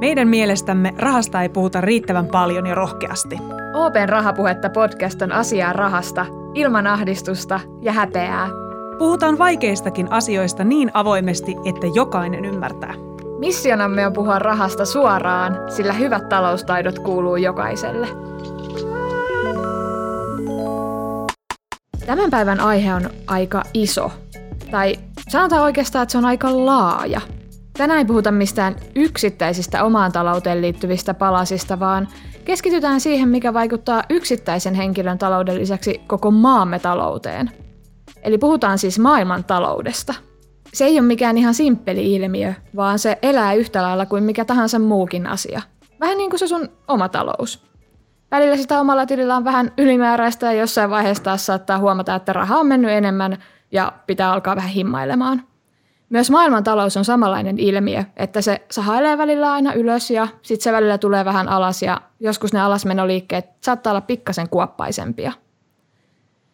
Meidän mielestämme rahasta ei puhuta riittävän paljon ja rohkeasti. Open Rahapuhetta podcast on asiaa rahasta, ilman ahdistusta ja häpeää. Puhutaan vaikeistakin asioista niin avoimesti, että jokainen ymmärtää. Missionamme on puhua rahasta suoraan, sillä hyvät taloustaidot kuuluu jokaiselle. Tämän päivän aihe on aika iso. Tai sanotaan oikeastaan, että se on aika laaja. Tänään ei puhuta mistään yksittäisistä omaan talouteen liittyvistä palasista, vaan keskitytään siihen, mikä vaikuttaa yksittäisen henkilön talouden lisäksi koko maamme talouteen. Eli puhutaan siis maailman taloudesta. Se ei ole mikään ihan simppeli ilmiö, vaan se elää yhtä lailla kuin mikä tahansa muukin asia. Vähän niin kuin se sun oma talous. Välillä sitä omalla tilillä on vähän ylimääräistä ja jossain vaiheessa taas saattaa huomata, että raha on mennyt enemmän ja pitää alkaa vähän himmailemaan. Myös maailmantalous on samanlainen ilmiö, että se sahailee välillä aina ylös ja sitten se välillä tulee vähän alas ja joskus ne alasmenoliikkeet saattaa olla pikkasen kuoppaisempia.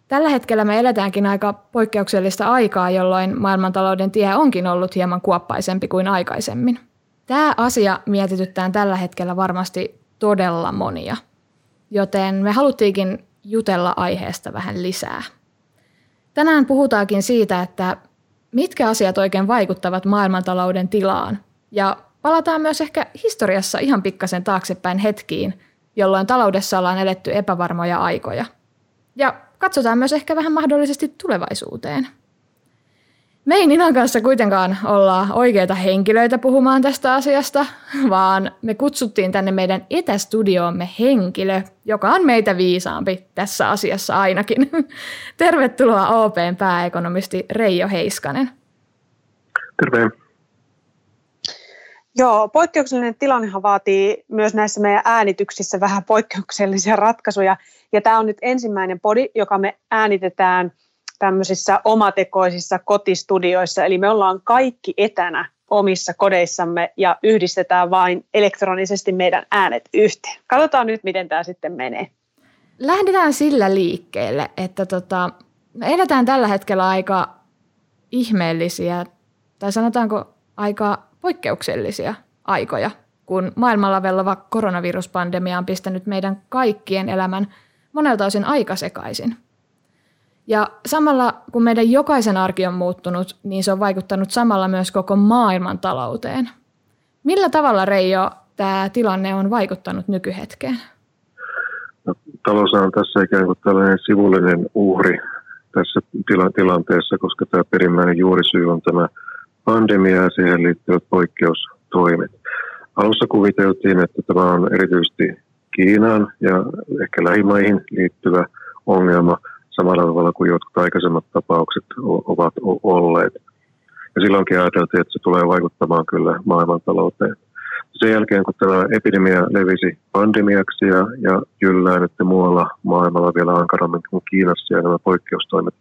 Tällä hetkellä me eletäänkin aika poikkeuksellista aikaa, jolloin maailmantalouden tie onkin ollut hieman kuoppaisempi kuin aikaisemmin. Tämä asia mietityttää tällä hetkellä varmasti todella monia, joten me haluttiinkin jutella aiheesta vähän lisää. Tänään puhutaankin siitä, että mitkä asiat oikein vaikuttavat maailmantalouden tilaan. Ja palataan myös ehkä historiassa ihan pikkasen taaksepäin hetkiin, jolloin taloudessa ollaan eletty epävarmoja aikoja. Ja katsotaan myös ehkä vähän mahdollisesti tulevaisuuteen. Me ei Ninan kanssa kuitenkaan olla oikeita henkilöitä puhumaan tästä asiasta, vaan me kutsuttiin tänne meidän etästudioomme henkilö, joka on meitä viisaampi tässä asiassa ainakin. Tervetuloa OPn pääekonomisti Reijo Heiskanen. Terve. Joo, poikkeuksellinen tilannehan vaatii myös näissä meidän äänityksissä vähän poikkeuksellisia ratkaisuja. Ja tämä on nyt ensimmäinen podi, joka me äänitetään – tämmöisissä omatekoisissa kotistudioissa, eli me ollaan kaikki etänä omissa kodeissamme ja yhdistetään vain elektronisesti meidän äänet yhteen. Katsotaan nyt, miten tämä sitten menee. Lähdetään sillä liikkeelle, että tota, me eletään tällä hetkellä aika ihmeellisiä, tai sanotaanko aika poikkeuksellisia aikoja, kun maailmalla vellova koronaviruspandemia on pistänyt meidän kaikkien elämän monelta osin aika sekaisin – ja samalla kun meidän jokaisen arki on muuttunut, niin se on vaikuttanut samalla myös koko maailman talouteen. Millä tavalla Reijo tämä tilanne on vaikuttanut nykyhetkeen? No, talous on tässä ikään kuin tällainen sivullinen uhri tässä tila- tilanteessa, koska tämä perimmäinen juurisyy on tämä pandemia ja siihen liittyvät poikkeustoimet. Alussa kuviteltiin, että tämä on erityisesti Kiinaan ja ehkä lähimaihin liittyvä ongelma – samalla tavalla kuin jotkut aikaisemmat tapaukset ovat olleet. Ja silloinkin ajateltiin, että se tulee vaikuttamaan kyllä maailmantalouteen. Sen jälkeen, kun tämä epidemia levisi pandemiaksi ja, ja jyllää nyt muualla maailmalla vielä ankarammin kuin Kiinassa ja nämä poikkeustoimet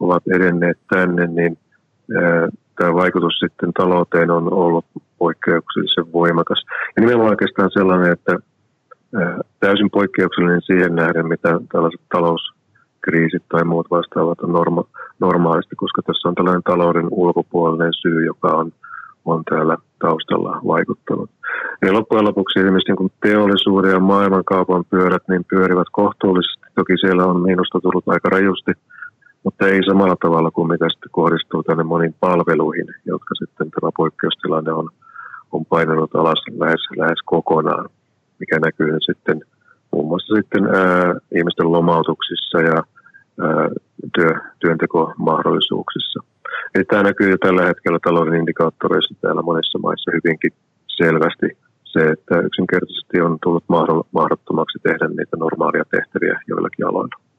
ovat edenneet tänne, niin ää, tämä vaikutus sitten talouteen on ollut poikkeuksellisen voimakas. Ja nimenomaan oikeastaan sellainen, että täysin poikkeuksellinen siihen nähden, mitä tällaiset talous kriisit tai muut vastaavat on norma- normaalisti, koska tässä on tällainen talouden ulkopuolinen syy, joka on, on täällä taustalla vaikuttanut. Eli loppujen lopuksi esimerkiksi niin teollisuuden ja maailmankaupan pyörät niin pyörivät kohtuullisesti. Toki siellä on miinusta tullut aika rajusti, mutta ei samalla tavalla kuin mitä sitten kohdistuu tänne moniin palveluihin, jotka sitten tämä poikkeustilanne on, on painanut alas lähes, lähes kokonaan, mikä näkyy sitten muun muassa sitten ää, ihmisten lomautuksissa ja ää, työ, työntekomahdollisuuksissa. Eli tämä näkyy jo tällä hetkellä talouden indikaattoreissa täällä monissa maissa hyvinkin selvästi se, että yksinkertaisesti on tullut mahdottomaksi tehdä niitä normaalia tehtäviä joillakin aloilla.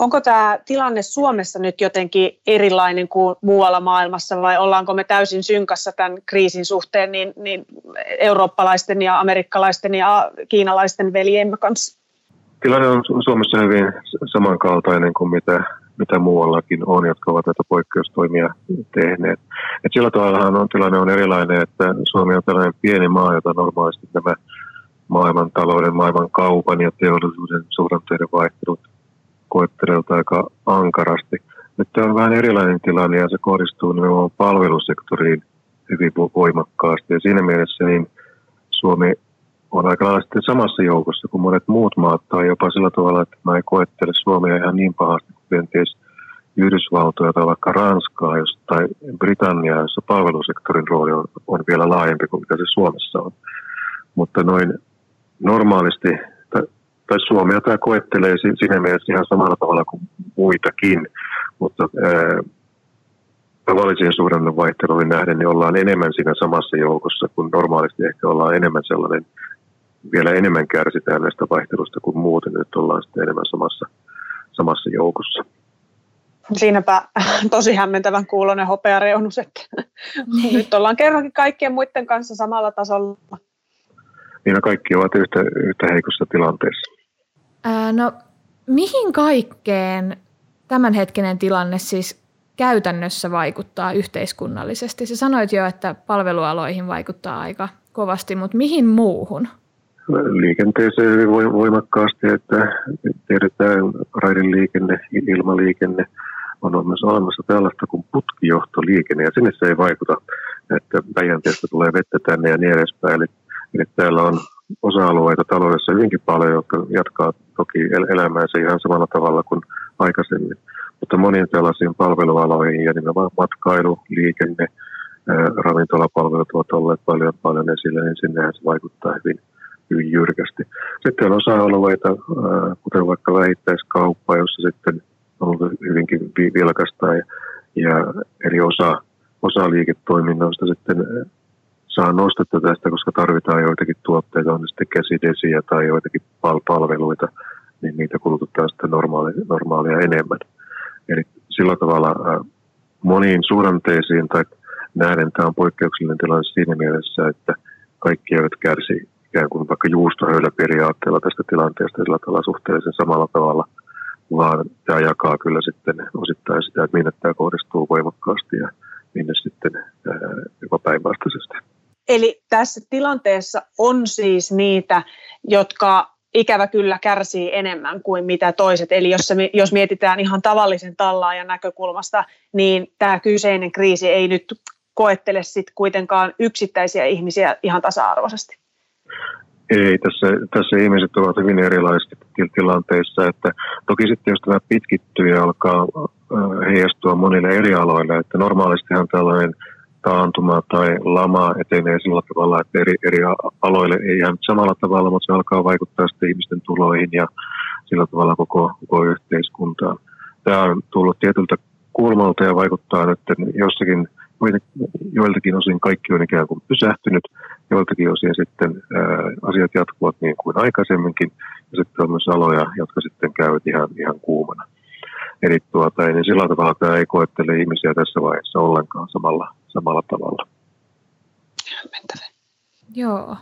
Onko tämä tilanne Suomessa nyt jotenkin erilainen kuin muualla maailmassa vai ollaanko me täysin synkassa tämän kriisin suhteen niin, niin eurooppalaisten ja amerikkalaisten ja kiinalaisten veljemme kanssa? Tilanne on Suomessa hyvin samankaltainen kuin mitä, mitä muuallakin on, jotka ovat näitä poikkeustoimia tehneet. Et sillä tavalla on, tilanne on erilainen, että Suomi on tällainen pieni maa, jota normaalisti nämä maailman talouden, maailman kaupan ja teollisuuden suhdanteiden vaihtelut koettelevat aika ankarasti. Nyt tämä on vähän erilainen tilanne ja se kohdistuu nimenomaan palvelusektoriin hyvin voimakkaasti. Ja siinä mielessä niin Suomi on aika lailla sitten samassa joukossa kuin monet muut maat, tai jopa sillä tavalla, että mä en koettele Suomea ihan niin pahasti kuin kenties Yhdysvaltoja tai vaikka Ranskaa jos, tai Britanniaa, jossa palvelusektorin rooli on, on vielä laajempi kuin mitä se Suomessa on. Mutta noin normaalisti, tai, Suomea tämä koettelee siinä mielessä ihan samalla tavalla kuin muitakin, mutta ää, tavallisiin suhdannon vaihteluihin nähden, niin ollaan enemmän siinä samassa joukossa, kun normaalisti ehkä ollaan enemmän sellainen, vielä enemmän kärsitään näistä vaihtelusta kuin muuten, nyt ollaan sitten enemmän samassa, samassa joukossa. Siinäpä tosi hämmentävän kuulonen hopeareunus, että nyt ollaan kerrankin kaikkien muiden kanssa samalla tasolla. Niin kaikki ovat yhtä, yhtä heikossa tilanteessa. Ää, no mihin kaikkeen tämänhetkinen tilanne siis käytännössä vaikuttaa yhteiskunnallisesti? Sä sanoit jo, että palvelualoihin vaikuttaa aika kovasti, mutta mihin muuhun? Liikenteeseen hyvin voimakkaasti, että tiedetään raideliikenne, ilmaliikenne, on myös olemassa tällaista kuin putkijohtoliikenne, ja sinne se ei vaikuta, että Päijänteestä tulee vettä tänne ja niin edespäin. Eli, eli täällä on osa-alueita taloudessa hyvinkin paljon, jotka jatkaa toki elämäänsä ihan samalla tavalla kuin aikaisemmin mutta moniin tällaisiin palvelualoihin ja nimenomaan matkailu, liikenne, ravintolapalvelut ovat olleet paljon, paljon esillä, niin sinnehän se vaikuttaa hyvin, hyvin jyrkästi. Sitten on osa-alueita, kuten vaikka vähittäiskauppa, jossa sitten on ollut hyvinkin vilkasta ja, ja eri osa, osa liiketoiminnoista sitten saa nostetta tästä, koska tarvitaan joitakin tuotteita, on sitten käsidesiä tai joitakin palveluita, niin niitä kulutetaan sitten normaali, normaalia enemmän. Eli sillä tavalla moniin suhdanteisiin tai nähden tämä on poikkeuksellinen tilanne siinä mielessä, että kaikki eivät kärsi ikään kuin vaikka juustohöyläperiaatteella tästä tilanteesta sillä tavalla suhteellisen samalla tavalla, vaan tämä jakaa kyllä sitten osittain sitä, että minne tämä kohdistuu voimakkaasti ja minne sitten jopa päinvastaisesti. Eli tässä tilanteessa on siis niitä, jotka ikävä kyllä kärsii enemmän kuin mitä toiset. Eli jos, se, jos mietitään ihan tavallisen tallaajan näkökulmasta, niin tämä kyseinen kriisi ei nyt koettele sit kuitenkaan yksittäisiä ihmisiä ihan tasa-arvoisesti. Ei, tässä, tässä ihmiset ovat hyvin erilaisissa tilanteissa. Että toki sitten jos tämä pitkittyy ja alkaa heijastua monille eri aloille, että normaalistihan tällainen – taantuma tai lama etenee sillä tavalla, että eri, eri aloille ei ihan samalla tavalla, mutta se alkaa vaikuttaa sitten ihmisten tuloihin ja sillä tavalla koko, koko yhteiskuntaan. Tämä on tullut tietyltä kulmalta ja vaikuttaa nyt jossakin, joiltakin osin kaikki on ikään kuin pysähtynyt, joiltakin osin sitten ää, asiat jatkuvat niin kuin aikaisemminkin ja sitten on myös aloja, jotka sitten käyvät ihan, ihan kuumana. Eli tuota, niin sillä tavalla tämä ei koettele ihmisiä tässä vaiheessa ollenkaan samalla, samalla tavalla. Hämmentävää. Joo,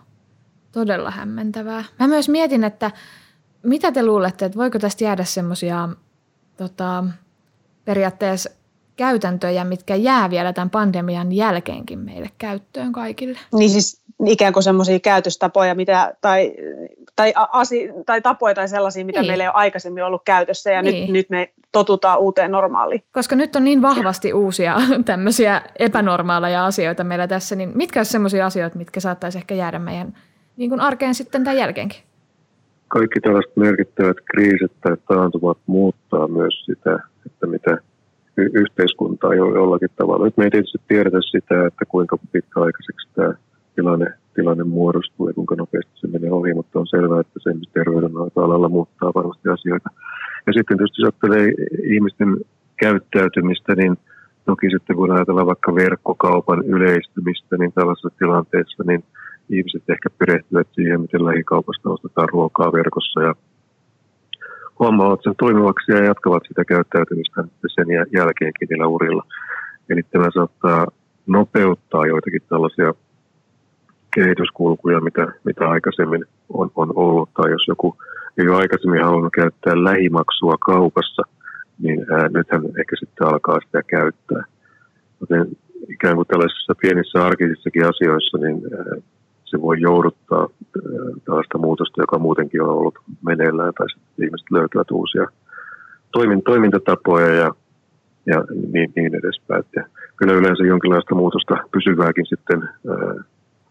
todella hämmentävää. Mä myös mietin, että mitä te luulette, että voiko tästä jäädä semmoisia tota, periaatteessa käytäntöjä, mitkä jää vielä tämän pandemian jälkeenkin meille käyttöön kaikille? Niin siis ikään kuin semmoisia käytöstapoja mitä, tai, tai, asi, tai tapoja tai sellaisia, mitä niin. meillä ei ole aikaisemmin ollut käytössä ja niin. nyt, nyt me totutaan uuteen normaaliin. Koska nyt on niin vahvasti uusia tämmöisiä epänormaaleja asioita meillä tässä, niin mitkä olisi semmoisia asioita, mitkä saattaisi ehkä jäädä meidän niin kuin arkeen sitten tämän jälkeenkin? Kaikki tällaiset merkittävät kriisit tai taantumat muuttaa myös sitä, että mitä yhteiskuntaa jo jollakin tavalla. Nyt me ei tietysti tiedetä sitä, että kuinka pitkäaikaiseksi tämä tilanne, tilanne muodostuu ja kuinka nopeasti se menee ohi, mutta on selvää, että se terveydenhoitoalalla muuttaa varmasti asioita. Ja sitten tietysti jos ajattelee ihmisten käyttäytymistä, niin toki sitten kun ajatellaan vaikka verkkokaupan yleistymistä, niin tällaisessa tilanteessa niin ihmiset ehkä perehtyvät siihen, miten lähikaupasta ostetaan ruokaa verkossa ja huomaavat sen toimivaksi ja jatkavat sitä käyttäytymistä sen jälkeenkin niillä urilla. Eli tämä saattaa nopeuttaa joitakin tällaisia kehityskulkuja, mitä, mitä aikaisemmin on, on ollut. Tai jos joku ei ole aikaisemmin halunnut käyttää lähimaksua kaupassa, niin ää, nythän ehkä sitten alkaa sitä käyttää. Joten ikään kuin tällaisissa pienissä arkisissakin asioissa, niin ää, se voi jouduttaa ää, tällaista muutosta, joka muutenkin on ollut meneillään, tai sitten ihmiset löytävät uusia toimin, toimintatapoja ja, ja niin, niin edespäin. Ja kyllä yleensä jonkinlaista muutosta pysyvääkin sitten ää,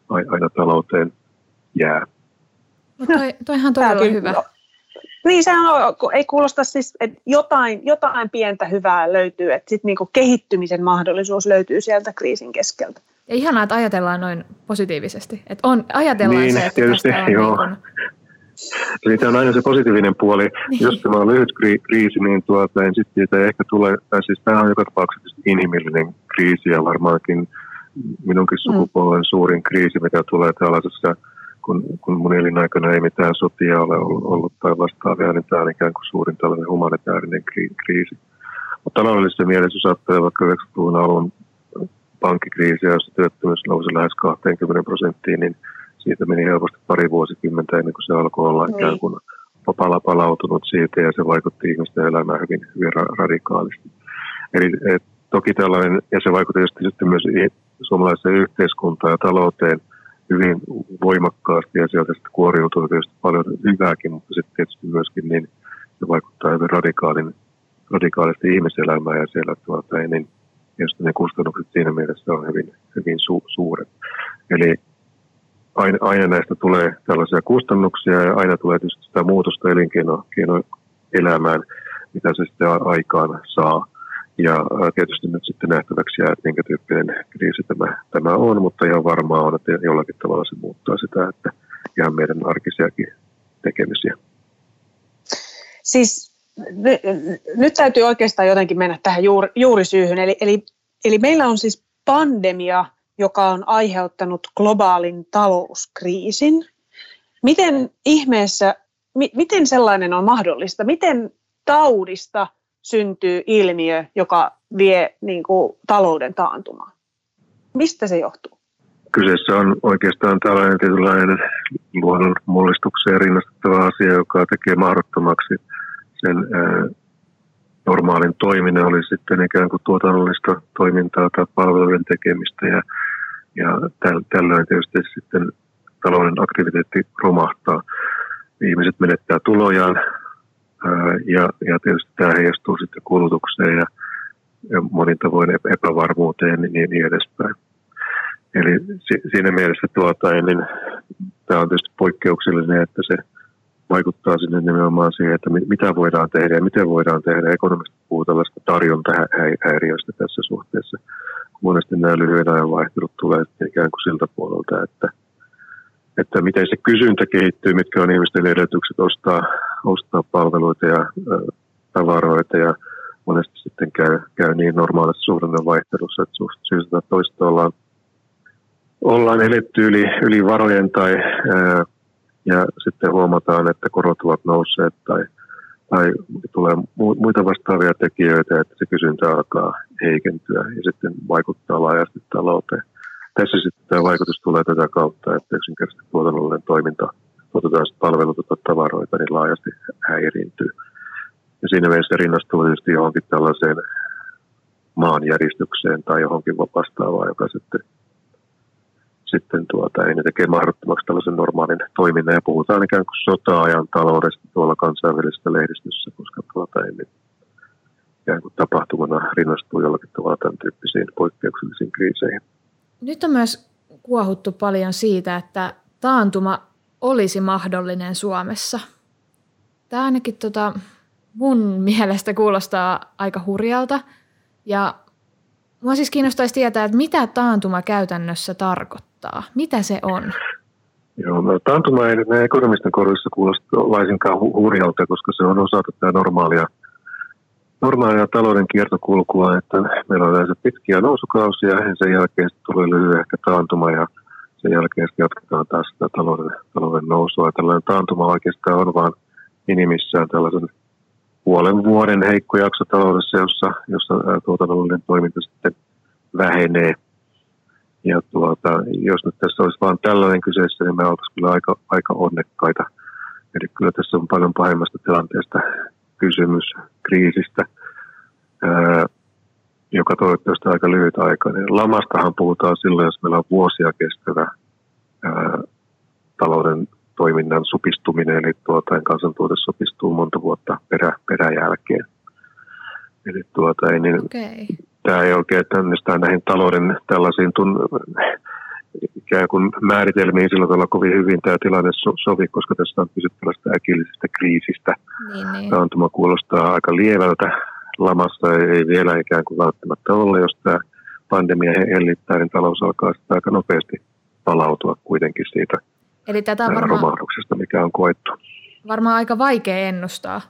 aina talouteen jää. No toi, toihan todella hyvä. Niin, sehän on, ei kuulosta siis, että jotain, jotain pientä hyvää löytyy, että sitten niinku kehittymisen mahdollisuus löytyy sieltä kriisin keskeltä. Ja ihanaa, että ajatellaan noin positiivisesti. Että on, ajatellaan niin, se, että tietysti, joo. Niin Eli tämä on aina se positiivinen puoli. Niin. Jos tämä on lyhyt kriisi, niin, tuota, niin sitten siitä ehkä tulee, tai siis tämä on joka tapauksessa inhimillinen kriisi ja varmaankin minunkin mm. sukupolven mm. suurin kriisi, mitä tulee tällaisessa, kun, kun mun elinaikana ei mitään sotia ole ollut, ollut tai vastaavia, niin tämä on ikään kuin suurin tällainen humanitaarinen kriisi. Mutta taloudellisessa mielessä, jos ajattelee vaikka 90-luvun alun pankkikriisiä, jossa työttömyys nousi lähes 20 prosenttiin, niin siitä meni helposti pari vuosikymmentä ennen kuin se alkoi olla niin. ikään kuin pala palautunut siitä ja se vaikutti ihmisten elämään hyvin, hyvin ra- radikaalisti. Eli et, toki tällainen, ja se vaikutti sitten myös suomalaiseen yhteiskuntaan ja talouteen hyvin voimakkaasti ja sieltä sitten kuoriutuu tietysti paljon hyvääkin, mutta sitten tietysti myöskin niin se vaikuttaa hyvin radikaalin, radikaalisti ihmiselämään ja siellä tuota, niin josta ne kustannukset siinä mielessä on hyvin, hyvin su, suuret. Eli aina, aina näistä tulee tällaisia kustannuksia ja aina tulee tietysti sitä muutosta elinkeinoelämään, mitä se sitten aikaan saa. Ja tietysti nyt sitten nähtäväksi jää, että minkä tyyppinen kriisi tämä, tämä on, mutta ihan varmaa on, että jollakin tavalla se muuttaa sitä, että ihan meidän arkisiakin tekemisiä. Siis nyt täytyy oikeastaan jotenkin mennä tähän juuri, juurisyyhyn. Eli, eli, eli meillä on siis pandemia, joka on aiheuttanut globaalin talouskriisin. Miten ihmeessä, mi, miten sellainen on mahdollista? Miten taudista syntyy ilmiö, joka vie niin kuin, talouden taantumaan? Mistä se johtuu? Kyseessä on oikeastaan tällainen tietynlainen luonnon mullistukseen rinnastettava asia, joka tekee mahdottomaksi sen normaalin toiminnan, oli sitten ikään kuin tuotannollista toimintaa tai palveluiden tekemistä ja, ja tällöin tietysti sitten talouden aktiviteetti romahtaa. Ihmiset menettää tulojaan ää, ja, ja tietysti tämä heijastuu sitten kulutukseen ja, ja monin tavoin epävarmuuteen ja niin, niin edespäin. Eli si, siinä mielessä tuota, niin tämä on tietysti poikkeuksellinen, että se vaikuttaa sinne nimenomaan siihen, että mitä voidaan tehdä ja miten voidaan tehdä. Ekonomista puhuu tällaista tarjontahäiriöistä tässä suhteessa. Monesti nämä lyhyen ajan vaihtelut tulee ikään kuin siltä puolelta, että, että miten se kysyntä kehittyy, mitkä on ihmisten edellytykset ostaa, ostaa palveluita ja tavaroita ja monesti sitten käy, käy niin normaalissa suhdannan vaihtelussa, että syystä toista ollaan, ollaan eletty yli, yli varojen tai ää, ja sitten huomataan, että korot ovat nousseet tai, tai tulee muita vastaavia tekijöitä, että se kysyntä alkaa heikentyä ja sitten vaikuttaa laajasti talouteen. Tässä sitten tämä vaikutus tulee tätä kautta, että yksinkertaisesti tuotannollinen toiminta, tuotetaan palveluita tai tavaroita, niin laajasti häiriintyy. Ja siinä mielessä rinnastuu tietysti johonkin tällaiseen maanjäristykseen tai johonkin vastaavaan, joka sitten sitten tuota, ei ne tekee mahdottomaksi tällaisen normaalin toiminnan. Ja puhutaan ikään kuin sota-ajan taloudesta tuolla kansainvälisessä lehdistössä, koska tuota, ei ne ikään kuin tapahtumana rinnastuu jollakin tavalla tämän tyyppisiin poikkeuksellisiin kriiseihin. Nyt on myös kuohuttu paljon siitä, että taantuma olisi mahdollinen Suomessa. Tämä ainakin tota, mun mielestä kuulostaa aika hurjalta. Ja mua siis kiinnostaisi tietää, että mitä taantuma käytännössä tarkoittaa tarkoittaa? Mitä se on? Joo, no, taantuma ei näin ekonomisten korvissa kuulosta laisinkaan hu- hurjalta, koska se on osa tätä normaalia, normaalia talouden kiertokulkua, että meillä on yleensä pitkiä nousukausia ja sen jälkeen tulee lyhyen ehkä taantuma ja sen jälkeen jatketaan taas sitä talouden, talouden nousua. Tällainen taantuma oikeastaan on vain minimissään tällaisen puolen vuoden heikko jakso taloudessa, jossa, jossa tuotannollinen toiminta sitten vähenee – ja tuota, jos nyt tässä olisi vain tällainen kyseessä, niin me oltaisiin kyllä aika, aika onnekkaita. Eli kyllä tässä on paljon pahemmasta tilanteesta kysymys, kriisistä, ää, joka toivottavasti aika lyhyt aikainen. Lamastahan puhutaan silloin, jos meillä on vuosia kestävä ää, talouden toiminnan supistuminen, eli tuota, kansantuote supistuu monta vuotta perä, peräjälkeen. Eli tuota, ei niin, okay. Tämä ei oikein tämmöistä näihin talouden tällaisiin tun, ikään kuin määritelmiin sillä tavalla kovin hyvin tämä tilanne so, sovi, koska tässä on kyse tällaista äkillisestä kriisistä. Niin, niin. Taantuma kuulostaa aika lievältä. Lamassa ei, ei vielä ikään kuin välttämättä ole, jos tämä pandemia hellittää, niin talous alkaa sitä aika nopeasti palautua kuitenkin siitä Eli tätä varmaan, romahduksesta, mikä on koettu. Varmaan aika vaikea ennustaa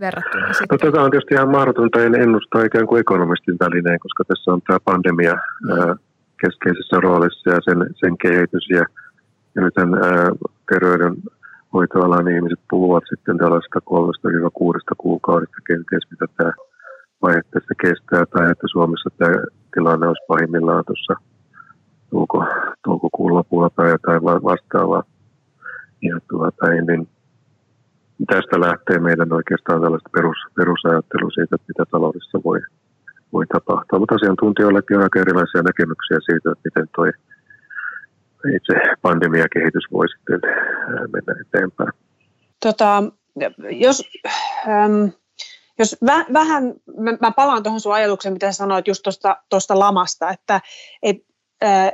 verrattuna sitten. No, tätä on tietysti ihan mahdotonta ennustaa ikään kuin ekonomistin välineen, koska tässä on tämä pandemia ää, keskeisessä roolissa ja sen, sen kehitys. Ja, ja nyt terveydenhoitoalan ihmiset puhuvat sitten tällaista kolmesta kuudesta kuukaudesta kenties, mitä tämä vaihe tässä kestää, tai että Suomessa tämä tilanne olisi pahimmillaan tuossa touko, toukokuun lopulla tai jotain vastaavaa. Ja tuota, niin tästä lähtee meidän oikeastaan tällaista perus, perusajattelu siitä, että mitä taloudessa voi, voi tapahtua. Mutta asiantuntijoillakin on aika erilaisia näkemyksiä siitä, että miten tuo itse pandemiakehitys voi sitten mennä eteenpäin. Tota, jos, ähm, jos väh, vähän, mä, mä palaan tuohon sun ajatukseen, mitä sanoit just tuosta lamasta, että et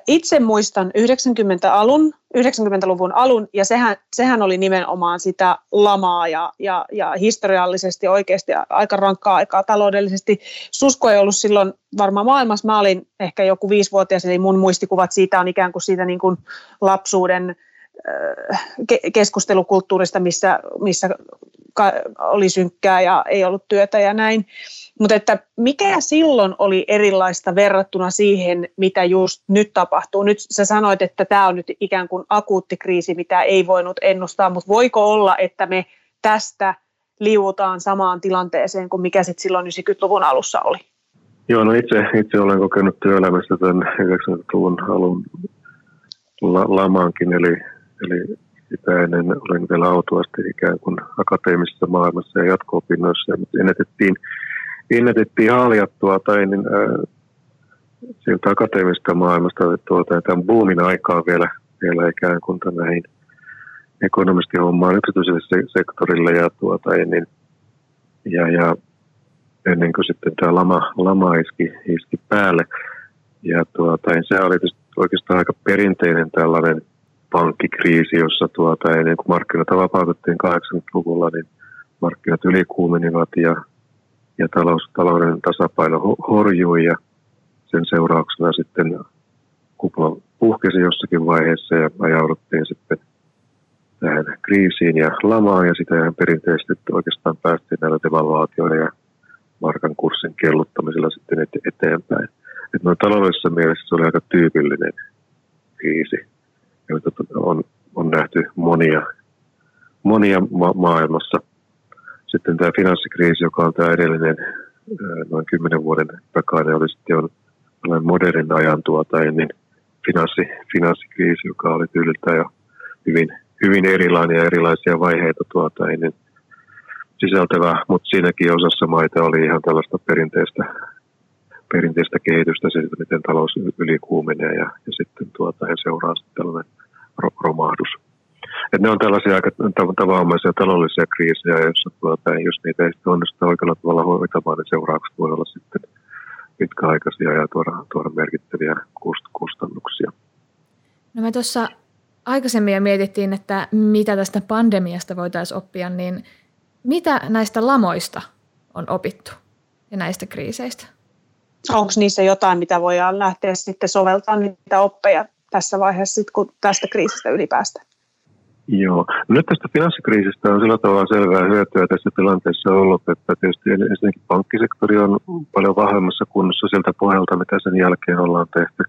itse muistan 90 alun, 90-luvun alun, ja sehän, sehän oli nimenomaan sitä lamaa ja, ja, ja historiallisesti oikeasti aika rankkaa aikaa taloudellisesti. Susko ei ollut silloin varmaan maailmassa. Mä olin ehkä joku viisivuotias, eli mun muistikuvat siitä on ikään kuin siitä niin kuin lapsuuden keskustelukulttuurista, missä, missä oli synkkää ja ei ollut työtä ja näin. Mutta että mikä silloin oli erilaista verrattuna siihen, mitä just nyt tapahtuu? Nyt sä sanoit, että tämä on nyt ikään kuin akuutti kriisi, mitä ei voinut ennustaa, mutta voiko olla, että me tästä liuutaan samaan tilanteeseen kuin mikä sitten silloin 90-luvun alussa oli? Joo, no itse, itse olen kokenut työelämässä tämän 90-luvun alun la- lamaankin, eli, eli sitä ennen olin vielä autuasti ikään kuin akateemisessa maailmassa ja jatko-opinnoissa, mutta ennätettiin ennätettiin haljattua tai niin, äh, sieltä akateemisesta maailmasta tuota, tämän boomin aikaa vielä, vielä ikään kuin näihin ekonomistihommaan yksityiselle sektorille ja, tuota, niin, ja, ja ennen kuin sitten tämä lama, lama iski, iski päälle. Ja tuota, niin se oli oikeastaan aika perinteinen tällainen pankkikriisi, jossa tuota, ennen kuin markkinat vapautettiin 80-luvulla, niin markkinat ylikuumenivat ja ja talous, talouden tasapaino horjui ja sen seurauksena sitten kupla puhkesi jossakin vaiheessa ja ajauduttiin sitten tähän kriisiin ja lamaan ja sitä ihan perinteisesti oikeastaan päästiin näillä devalvaatioilla ja markan kurssin kelluttamisella sitten eteenpäin. Että noin taloudellisessa mielessä se oli aika tyypillinen kriisi, joita on, on nähty monia, monia ma- maailmassa. Sitten tämä finanssikriisi, joka on tämä edellinen noin kymmenen vuoden takainen, oli sitten jo modernin ajan tuota ennen finanssi, finanssikriisi, joka oli tyyliltä jo hyvin, hyvin erilainen ja erilaisia vaiheita tuota ennen sisältävä, mutta siinäkin osassa maita oli ihan tällaista perinteistä, perinteistä kehitystä siitä, miten talous ylikuumenee ja, ja sitten tuota, ja seuraa sitten tällainen romahdus. Et ne on tällaisia aika tavanomaisia taloudellisia kriisejä, joissa tuota, jos niitä ei onnistu oikealla tavalla hoitamaan, niin seuraukset voi olla sitten pitkäaikaisia ja tuoda, tuoda merkittäviä kustannuksia. No me tuossa aikaisemmin jo mietittiin, että mitä tästä pandemiasta voitaisiin oppia, niin mitä näistä lamoista on opittu ja näistä kriiseistä? Onko niissä jotain, mitä voidaan lähteä sitten soveltamaan niitä oppeja tässä vaiheessa, kun tästä kriisistä ylipäästä? Joo. Nyt tästä finanssikriisistä on sillä tavalla selvää hyötyä tässä tilanteessa ollut, että tietysti ensinnäkin pankkisektori on paljon vahvemmassa kunnossa sieltä pohjalta, mitä sen jälkeen ollaan tehty.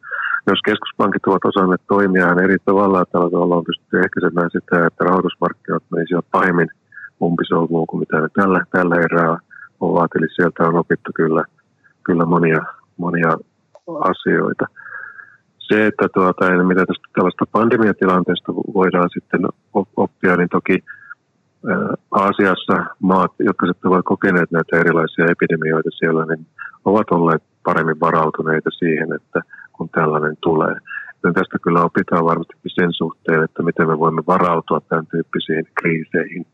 Jos keskuspankit ovat osanneet toimia eri tavalla, tällä tavalla on pystytty ehkäisemään sitä, että rahoitusmarkkinat menisivät pahemmin umpisolmuun kuin mitä ne tällä, tällä erää ovat. Eli sieltä on opittu kyllä, kyllä monia, monia asioita se, että tuota, mitä tästä tällaista pandemiatilanteesta voidaan sitten oppia, niin toki Aasiassa maat, jotka sitten ovat kokeneet näitä erilaisia epidemioita siellä, niin ovat olleet paremmin varautuneita siihen, että kun tällainen tulee. Joten tästä kyllä opitaan varmasti sen suhteen, että miten me voimme varautua tämän tyyppisiin kriiseihin.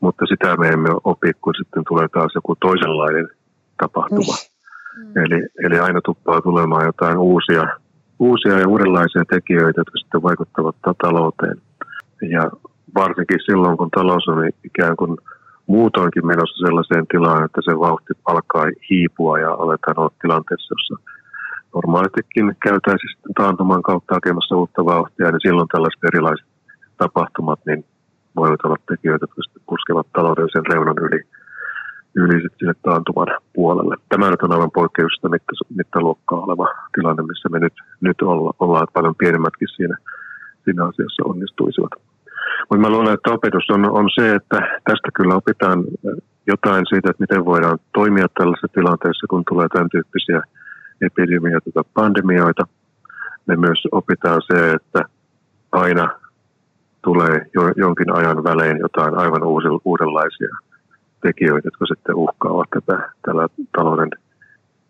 Mutta sitä me emme opi, kun sitten tulee taas joku toisenlainen tapahtuma. Mm. Eli, eli aina tuppaa tulemaan jotain uusia, uusia ja uudenlaisia tekijöitä, jotka sitten vaikuttavat talouteen. Ja varsinkin silloin, kun talous on ikään kuin muutoinkin menossa sellaiseen tilaan, että se vauhti alkaa hiipua ja aletaan olla tilanteessa, jossa normaalistikin käytäisiin sitten taantuman kautta hakemassa uutta vauhtia, niin silloin tällaiset erilaiset tapahtumat niin voivat olla tekijöitä, jotka sitten puskevat taloudellisen reunan yli, yli sitten taantuman puolelle. Tämä nyt on aivan poikkeuksesta mitta, mittaluokkaa oleva tilanne, missä me nyt, nyt olla, ollaan paljon pienemmätkin siinä, siinä asiassa onnistuisivat. Mutta mä luulen, että opetus on, on se, että tästä kyllä opitaan jotain siitä, että miten voidaan toimia tällaisessa tilanteessa, kun tulee tämän tyyppisiä epidemioita tai pandemioita. Me myös opitaan se, että aina tulee jo, jonkin ajan välein jotain aivan uudenlaisia tekijöitä, jotka sitten uhkaavat tätä tällä talouden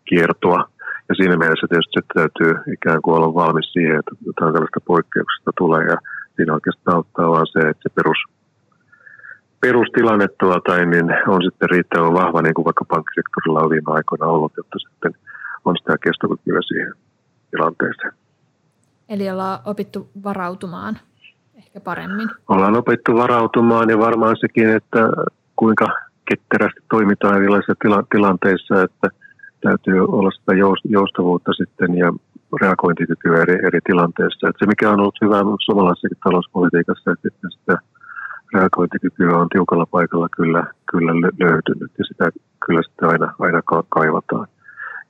kiertoa. Ja siinä mielessä tietysti se täytyy ikään kuin olla valmis siihen, että jotain tällaista poikkeuksesta tulee. Ja siinä oikeastaan auttaa vaan se, että se perus, perustilanne tuota, niin on sitten riittävän vahva, niin kuin vaikka pankkisektorilla on viime aikoina ollut, jotta sitten on sitä kestokykyä siihen tilanteeseen. Eli ollaan opittu varautumaan ehkä paremmin. Ollaan opittu varautumaan ja varmaan sekin, että kuinka ketterästi toimitaan erilaisissa tila- tilanteissa, että täytyy olla sitä joustavuutta sitten ja reagointikykyä eri, eri tilanteissa. Että se, mikä on ollut hyvä suomalaisessakin talouspolitiikassa, että sitä reagointikykyä on tiukalla paikalla kyllä, kyllä löytynyt ja sitä kyllä sitä aina, aina kaivataan.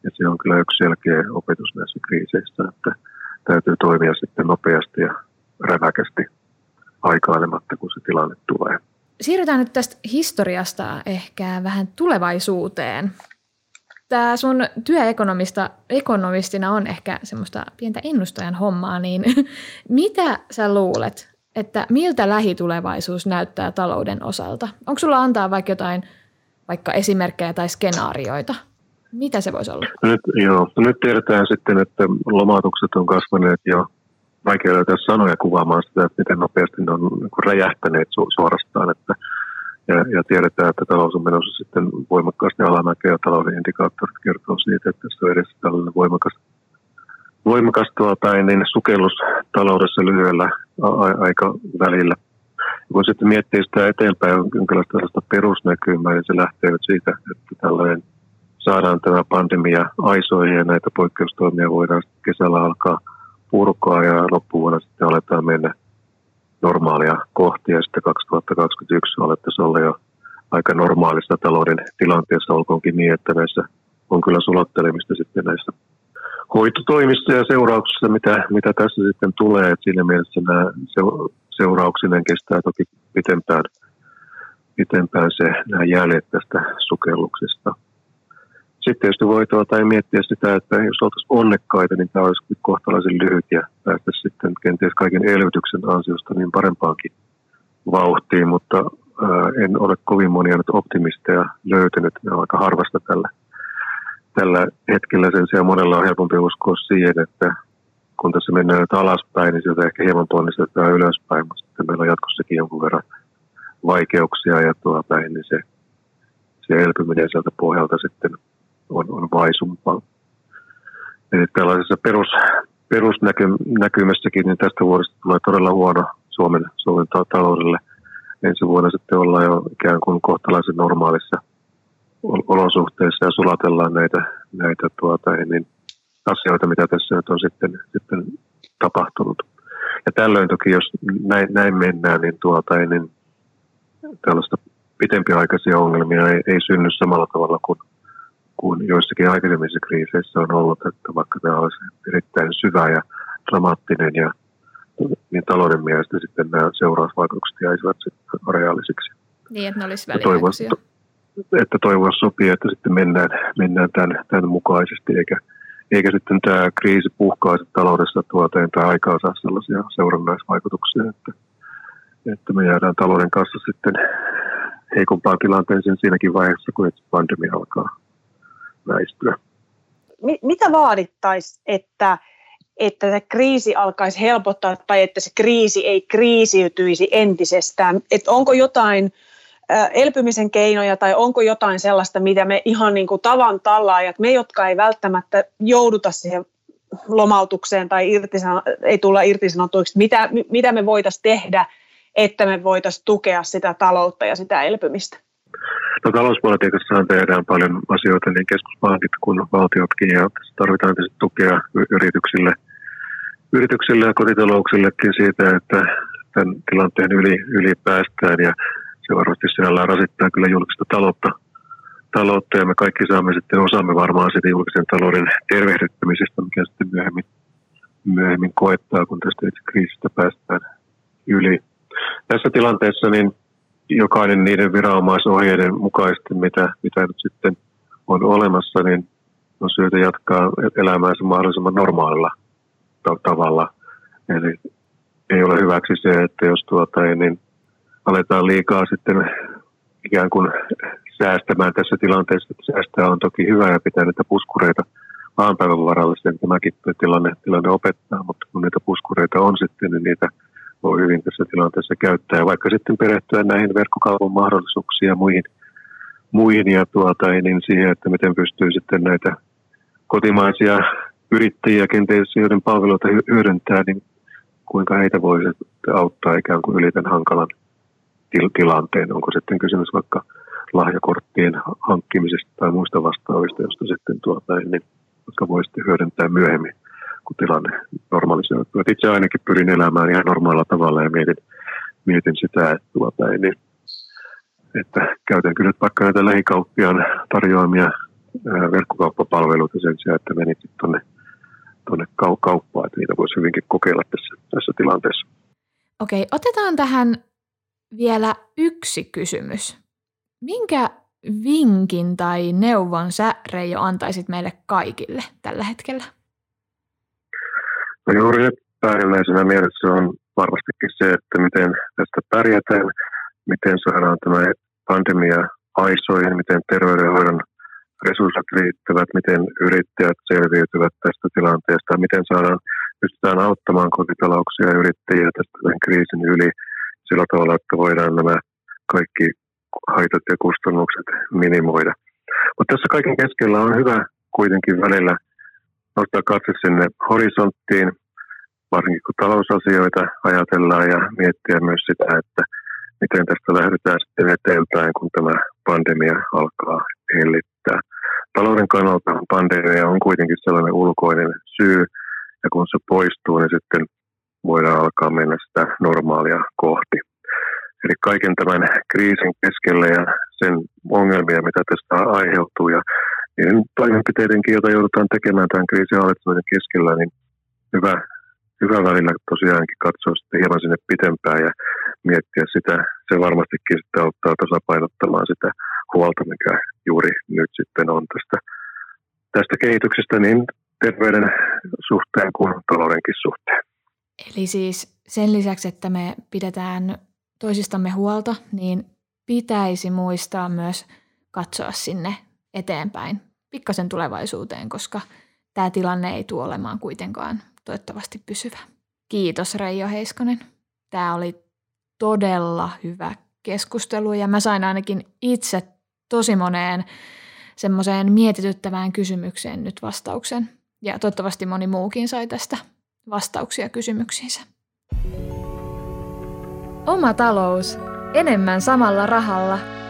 Ja se on kyllä yksi selkeä opetus näissä kriiseissä, että täytyy toimia sitten nopeasti ja räväkästi aikailematta, kun se tilanne tulee. Siirrytään nyt tästä historiasta ehkä vähän tulevaisuuteen. Tämä sun työekonomista ekonomistina on ehkä semmoista pientä ennustajan hommaa, niin mitä sä luulet, että miltä lähitulevaisuus näyttää talouden osalta? Onko sulla antaa vaikka jotain vaikka esimerkkejä tai skenaarioita? Mitä se voisi olla? Nyt, joo. Nyt tiedetään sitten, että lomautukset on kasvaneet jo vaikea löytää sanoja kuvaamaan sitä, että miten nopeasti ne on niin räjähtäneet su- suorastaan. Että, ja, ja, tiedetään, että talous on menossa sitten voimakkaasti alamäkeä ja talouden indikaattorit kertoo siitä, että tässä on edessä tällainen voimakas, voimakas tuota, niin sukellus taloudessa lyhyellä a- aikavälillä. Ja kun sitten miettii sitä eteenpäin jonkinlaista tällaista perusnäkymää, niin se lähtee nyt siitä, että tällainen saadaan tämä pandemia aisoihin ja näitä poikkeustoimia voidaan kesällä alkaa – purkaa ja loppuvuonna sitten aletaan mennä normaalia kohti ja sitten 2021 alettaisiin olla jo aika normaalissa talouden tilanteessa, olkoonkin niin, että näissä on kyllä sulottelemista sitten näissä hoitotoimissa ja seurauksissa, mitä, mitä tässä sitten tulee. Et siinä mielessä nämä seurauksinen kestää toki pitempään, pitempään se, nämä jäljet tästä sukelluksesta. Sitten tietysti voi tuota, miettiä sitä, että jos oltaisiin onnekkaita, niin tämä olisi kohtalaisen lyhyt ja päästä sitten kenties kaiken elvytyksen ansiosta niin parempaankin vauhtiin, mutta ää, en ole kovin monia nyt optimisteja löytänyt. Ne on aika harvasta tällä, tällä hetkellä. Sen sijaan monella on helpompi uskoa siihen, että kun tässä mennään nyt alaspäin, niin sieltä ehkä hieman ponnistetaan ylöspäin, mutta sitten meillä on jatkossakin jonkun verran vaikeuksia ja tuota, niin se, se elpyminen sieltä pohjalta sitten on, on vaisumpaa. Eli tällaisessa perus, perusnäkymässäkin niin tästä vuodesta tulee todella huono Suomen, Suomen taloudelle. Ensi vuonna sitten ollaan jo ikään kuin kohtalaisen normaalissa olosuhteissa ja sulatellaan näitä, näitä tuota, niin asioita, mitä tässä nyt on sitten, sitten tapahtunut. Ja tällöin toki, jos näin, näin mennään, niin, tuota, niin tällaista pitempiaikaisia ongelmia ei, ei synny samalla tavalla kuin kuin joissakin aikaisemmissa kriiseissä on ollut, että vaikka tämä olisi erittäin syvä ja dramaattinen ja niin talouden mielestä sitten nämä seurausvaikutukset jäisivät sitten reaalisiksi. Niin, että ne olisi väliaikaisia. Että toivoa sopii, että sitten mennään, mennään tämän, tämän mukaisesti, eikä, eikä sitten tämä kriisi puhkaisi taloudessa tuoteen tai aikaa saa sellaisia seurannaisvaikutuksia, että, että me jäädään talouden kanssa sitten heikompaan tilanteeseen siinäkin vaiheessa, kun pandemia alkaa väistyä. Mitä vaadittaisi, että, että se kriisi alkaisi helpottaa tai että se kriisi ei kriisiytyisi entisestään? Et onko jotain elpymisen keinoja tai onko jotain sellaista, mitä me ihan niin kuin tavan tallaajat, me jotka ei välttämättä jouduta siihen lomautukseen tai irtisan, ei tulla irtisanotuiksi, mitä, mitä me voitaisiin tehdä, että me voitaisiin tukea sitä taloutta ja sitä elpymistä? No talouspolitiikassa tehdään paljon asioita, niin keskuspankit kuin valtiotkin, ja tarvitaan tietysti tukea yrityksille, yrityksille ja kotitalouksillekin siitä, että tämän tilanteen yli, yli päästään, ja se varmasti sinällään rasittaa kyllä julkista taloutta, taloutta, ja me kaikki saamme sitten osamme varmaan siitä julkisen talouden tervehdyttämisestä, mikä sitten myöhemmin, myöhemmin koettaa, kun tästä itse kriisistä päästään yli. Tässä tilanteessa niin jokainen niiden viranomaisohjeiden mukaisesti, mitä, mitä nyt sitten on olemassa, niin on syytä jatkaa elämäänsä mahdollisimman normaalilla tavalla. Eli ei ole hyväksi se, että jos tuota, niin aletaan liikaa sitten ikään kuin säästämään tässä tilanteessa. Säästää on toki hyvä ja pitää niitä puskureita maanpäivän varalle, sen tämäkin tilanne, tilanne opettaa, mutta kun niitä puskureita on sitten, niin niitä – voi hyvin tässä tilanteessa käyttää. Ja vaikka sitten perehtyä näihin verkkokaupan mahdollisuuksiin ja muihin, muihin ja tuota, niin siihen, että miten pystyy sitten näitä kotimaisia yrittäjiä kenties joiden palveluita hyödyntää, niin kuinka heitä voi auttaa ikään kuin yli tämän hankalan til- tilanteen. Onko sitten kysymys vaikka lahjakorttien hankkimisesta tai muista vastaavista, josta sitten tuota, niin, jotka voi sitten hyödyntää myöhemmin kun tilanne normalisoituu. Et itse ainakin pyrin elämään ihan normaalilla tavalla ja mietin, mietin sitä, että, tuota, niin, että käytän kyllä vaikka näitä lähikauppiaan tarjoamia verkkokauppapalveluita sen sijaan, että menisit tuonne tuonne kauppaan, että niitä voisi hyvinkin kokeilla tässä, tässä tilanteessa. Okei, otetaan tähän vielä yksi kysymys. Minkä vinkin tai neuvon sä, Reijo, antaisit meille kaikille tällä hetkellä? No juuri nyt päällimmäisenä mielessä on varmastikin se, että miten tästä pärjätään, miten saadaan tämä pandemia aisoihin, miten terveydenhoidon resurssit riittävät, miten yrittäjät selviytyvät tästä tilanteesta, miten saadaan, pystytään auttamaan kotitalouksia ja yrittäjiä tästä tämän kriisin yli sillä tavalla, että voidaan nämä kaikki haitat ja kustannukset minimoida. Mutta tässä kaiken keskellä on hyvä kuitenkin välillä nostaa katse sinne horisonttiin, varsinkin kun talousasioita ajatellaan ja miettiä myös sitä, että miten tästä lähdetään sitten eteenpäin, kun tämä pandemia alkaa hellittää. Talouden kannalta pandemia on kuitenkin sellainen ulkoinen syy, ja kun se poistuu, niin sitten voidaan alkaa mennä sitä normaalia kohti. Eli kaiken tämän kriisin keskellä ja sen ongelmia, mitä tästä aiheutuu ja toimenpiteidenkin, joita joudutaan tekemään tämän kriisin hallitsemisen keskellä, niin hyvä, hyvä välillä tosiaankin katsoa sitten hieman sinne pitempään ja miettiä sitä. Se varmastikin sitten auttaa tasapainottamaan sitä huolta, mikä juuri nyt sitten on tästä, tästä kehityksestä niin terveyden suhteen kuin taloudenkin suhteen. Eli siis sen lisäksi, että me pidetään toisistamme huolta, niin pitäisi muistaa myös katsoa sinne eteenpäin pikkasen tulevaisuuteen, koska tämä tilanne ei tule olemaan kuitenkaan toivottavasti pysyvä. Kiitos Reijo Heiskonen. Tämä oli todella hyvä keskustelu ja mä sain ainakin itse tosi moneen semmoiseen mietityttävään kysymykseen nyt vastauksen. Ja toivottavasti moni muukin sai tästä vastauksia kysymyksiinsä. Oma talous. Enemmän samalla rahalla –